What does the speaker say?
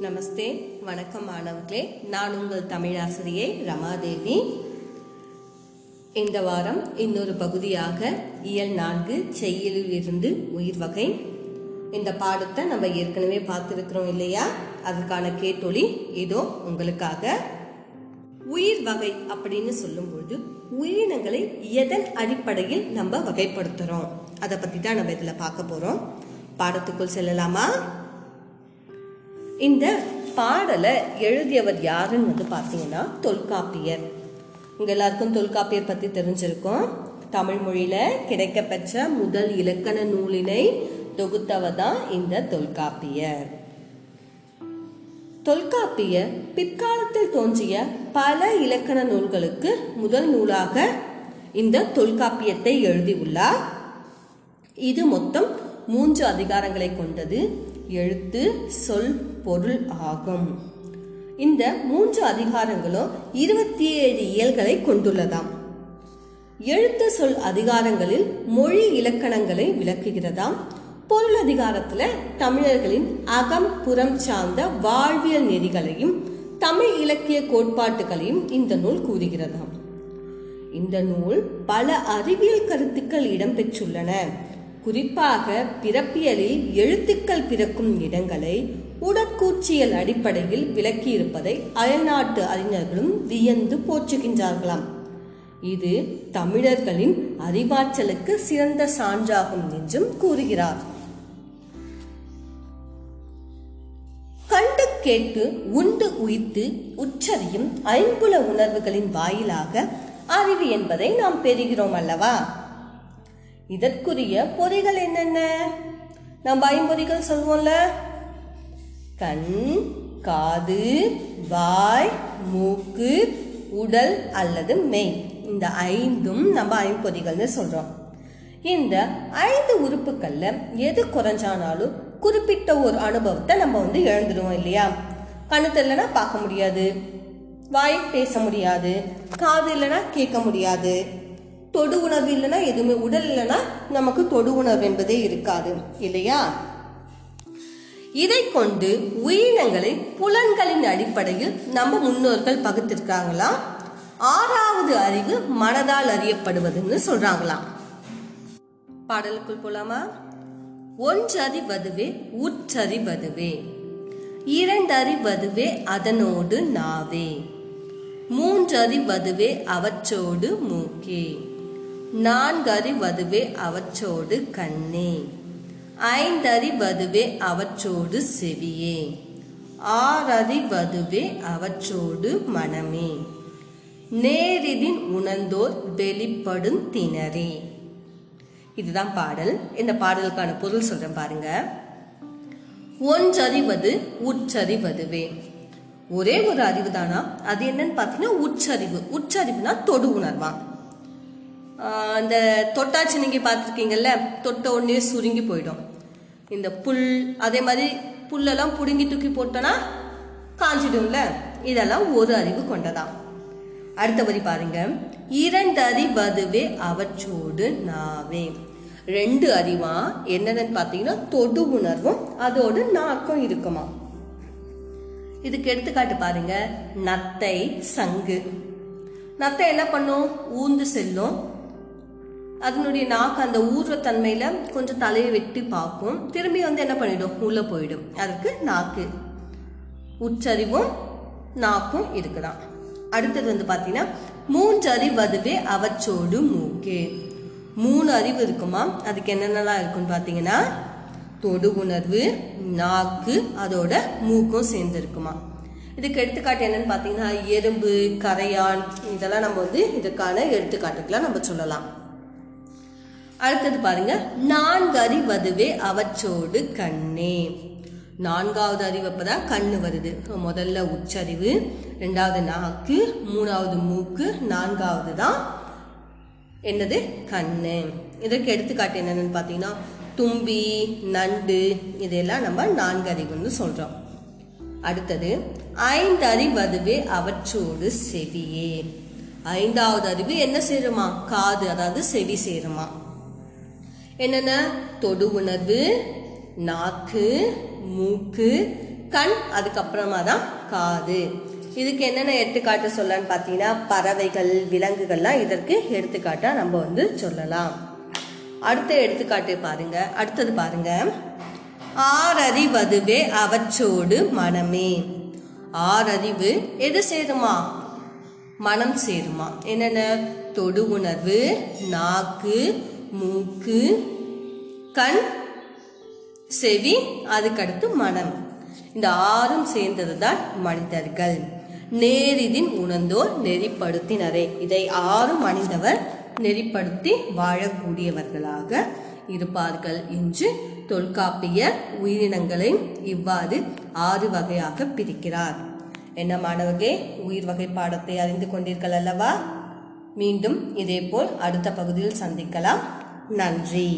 நமஸ்தே வணக்கம் மாணவர்களே. நான் உங்கள் தமிழாசிரியை ரமாதேவி. இந்த வாரம் இன்னொரு பகுதியாக இயல் நான்கு செய்யலில் இருந்து உயிர் வகை. இந்த பாடத்தை நம்ம ஏற்கனவே பார்த்துருக்கிறோம் இல்லையா? அதற்கான கேட்டொலி இதோ உங்களுக்காக. உயிர் வகை அப்படின்னு சொல்லும்போது உயிரினங்களை எதன் அடிப்படையில் நம்ம வகைப்படுத்துறோம்? அதை பத்தி தான் நம்ம இதில் பார்க்க போறோம். பாடத்துக்குள் செல்லலாமா? இந்த பாடலை எழுதியவர் யாருன்னு வந்து பார்த்தீங்கன்னா தொல்காப்பியர். உங்க எல்லாருக்கும் தொல்காப்பியர் பத்தி தெரிஞ்சிருக்கும். தமிழ் மொழியில கிடைக்கப்பெற்ற முதல் இலக்கண நூலினை தொகுத்தவர் தான் இந்த தொல்காப்பியர். தொல்காப்பியர் பிற்காலத்தில் தோன்றிய பல இலக்கண நூல்களுக்கு முதல் நூலாக இந்த தொல்காப்பியத்தை எழுதியுள்ளார். இது மொத்தம் மூன்று அதிகாரங்களை கொண்டது. எழுத்து சொல் பொருள் ஆகும். இந்த மூன்று அதிகாரங்களும் இருபத்தி ஏழு இயல்களை கொண்டுள்ளதாம். எழுத்து சொல் அதிகாரங்களில் மொழி இலக்கணங்களை விளக்குகிறதாம். பொருள் அதிகாரத்துல தமிழர்களின் அகம் புறம் சார்ந்த வாழ்வியல் நெறிகளையும் தமிழ் இலக்கிய கோட்பாட்டுகளையும் இந்த நூல் கூறுகிறதாம். இந்த நூல் பல அறிவியல் கருத்துக்கள் இடம்பெற்றுள்ளன. குறிப்பாக பிறப்பியலில் எழுத்துக்கள் பிறக்கும் இடங்களை உடற்கூச்சியல் அடிப்படையில் விளக்கியிருப்பதை அயல்நாட்டு அறிஞர்களும் வியந்து போற்றுகின்றார்களாம். இது தமிழர்களின் அறிவாற்றலுக்கு சிறந்த சான்றாகும் என்றும் கூறுகிறார். கண்டு கேட்டு உண்டு உயிர்த்து உச்சரியும் ஐம்புல உணர்வுகளின் வாயிலாக அறிவு என்பதை நாம் பெறுகிறோம் அல்லவா? இதற்குரிய பொறிகள் என்னென்ன? நம்ம ஐம்பொறிகள் சொல்வோம்ல. கண் காது வாய் மூக்கு உடல் அல்லது மெய். இந்த ஐந்தும் நம்ம ஐம்பொறிகள்னு சொல்றோம். இந்த ஐந்து உறுப்புகள்ல எது குறைஞ்சானாலும் குறிப்பிட்ட ஒரு அனுபவத்தை நம்ம வந்து இழந்துடுவோம் இல்லையா? கண்ணு தெரியலனா பார்க்க முடியாது. வாய் பேச முடியாது. காது இல்லைன்னா கேட்க முடியாது. தொடு உணர்வு இல்லைன்னா எதுவுமே உடல் இல்லைன்னா நமக்கு தொடு உணர்வு என்பதே இருக்காது இல்லையா? இதை கொண்டு உயிரினங்களை புலன்களின் அடிப்படையில் நம்ம முன்னோர்கள் பகுத்திருக்காங்களாம் ஆறாவது அறிவு மனதால் அறியப்படுவதுன்னு சொல்றாங்களாம். பாடலுக்குள் போலாமா? ஒன்றறிவதுவே உற்றறிவதுவே. இரண்டறிவதுவே அதனோடு நாவே. மூன்றறிவதுவே அவற்றோடு மூக்கே. நான்கறிவதுவே அவற்றோடு கண்ணே. ஐந்தறிவதுவே அவற்றோடு செவியே. ஆறறிவதுவே அவற்றோடு மனமே. நேரிதின் உணர்ந்தோர் வெளிப்படும் திணறே. இதுதான் பாடல். இந்த பாடலுக்கான பொருள் சொல்றேன் பாருங்க. ஒன்றறிவது உற்றறிவதுவே. ஒரே ஒரு அறிவு தானா? அது என்னன்னு பார்த்தீங்கன்னா உச்சரிவு உச்சரிவுனா தொடு உணர்வான் அந்த தொட்டாச்சு நீங்கள் பார்த்துருக்கீங்கல்ல தொட்ட உடனே சுருங்கி போயிடும். இந்த புல் அதே மாதிரி புல்லெல்லாம் பிடுங்கி தூக்கி போட்டோன்னா காஞ்சிடும்ல. இதெல்லாம் ஒரு அறிவு கொண்டதாம். அடுத்த வரி பாருங்க. இரண்டு அறிவதுவே அவற்றோடு நாவே. ரெண்டு அறிவா என்னன்னு பார்த்தீங்கன்னா தொடு உணர்வும் அதோடு நாக்கும் இருக்குமா. இதுக்கு எடுத்துக்காட்டு பாருங்க. நத்தை சங்கு. நத்தை என்ன பண்ணும்? ஊந்து செல்லும். அதனுடைய நாக்கு அந்த ஊர்வத்தன்மையில் தன்மையில கொஞ்சம் தலையை வெட்டி பார்க்கும். திரும்பி வந்து என்ன பண்ணிடும்? உள்ள போயிடும். அதுக்கு நாக்கு. உச்சரிவும் நாக்கும் இருக்குதான் அடுத்தது வந்து பார்த்தீங்கன்னா மூன்று அறிவதுவே அவச்சோடு மூக்கு. மூணு அறிவு இருக்குமா? அதுக்கு என்னென்னலாம் இருக்குன்னு பார்த்தீங்கன்னா தொடு உணர்வு நாக்கு அதோட மூக்கும் சேர்ந்து இருக்குமா. இதுக்கு எடுத்துக்காட்டு என்னன்னு பார்த்தீங்கன்னா எறும்பு கரையான் இதெல்லாம் நம்ம வந்து இதுக்கான எடுத்துக்காட்டுக்கெல்லாம் நம்ம சொல்லலாம். அடுத்தது பாருங்க. நான்கு அறிவதுவே அவற்றோடு கண்ணே. நான்காவது அறிவு அப்பதான் கண்ணு வருது. முதல்ல உச்சரிவு ரெண்டாவது நாக்கு மூணாவது மூக்கு நான்காவது தான் என்னது? கண்ணு. இதற்கு எடுத்துக்காட்டு என்னன்னு பார்த்தீங்கன்னா தும்பி நண்டு இதெல்லாம் நம்ம நான்கு அறிவுன்னு சொல்றோம். அடுத்தது ஐந்து அறிவதுவே அவற்றோடு செவியே. ஐந்தாவது அறிவு என்ன சேருமா காது அதாவது செவி சேருமா என்னென்ன? தொடு உணர்வு நாக்கு மூக்கு கண் அதுக்கப்புறமா தான் காது. இதுக்கு என்னென்ன எடுத்துக்காட்டு சொல்லலாம்னு பார்த்தீங்கன்னா பறவைகள் விலங்குகள்லாம் இதற்கு எடுத்துக்காட்டாக நம்ம வந்து சொல்லலாம். அடுத்த எடுத்துக்காட்டு பாருங்க. அடுத்தது பாருங்க. ஆறறிவதுவே அவற்றோடு மனமே. ஆறறிவு எது சேருமா? மனம் சேருமா. என்னென்ன? தொடு உணர்வு நாக்கு மூக்கு கண் செவி அதுக்கடுத்து மனம். இந்த ஆறும் சேர்ந்தது தான் மனிதர்கள். நேரிதின் உணர்ந்தோர் நெறிப்படுத்தினரே. இதை ஆறும் அணிந்தவர் நெறிப்படுத்தி வாழக்கூடியவர்களாக இருப்பார்கள் என்று தொல்காப்பியர் உயிரினங்களை இவ்வாறு ஆறு வகையாக பிரிக்கிறார். என்ன மாணவர்களே உயிர் வகை பாடத்தை அறிந்து கொண்டீர்கள் அல்லவா? மீண்டும் இதேபோல் அடுத்த பகுதியில் சந்திக்கலாம். நன்றி.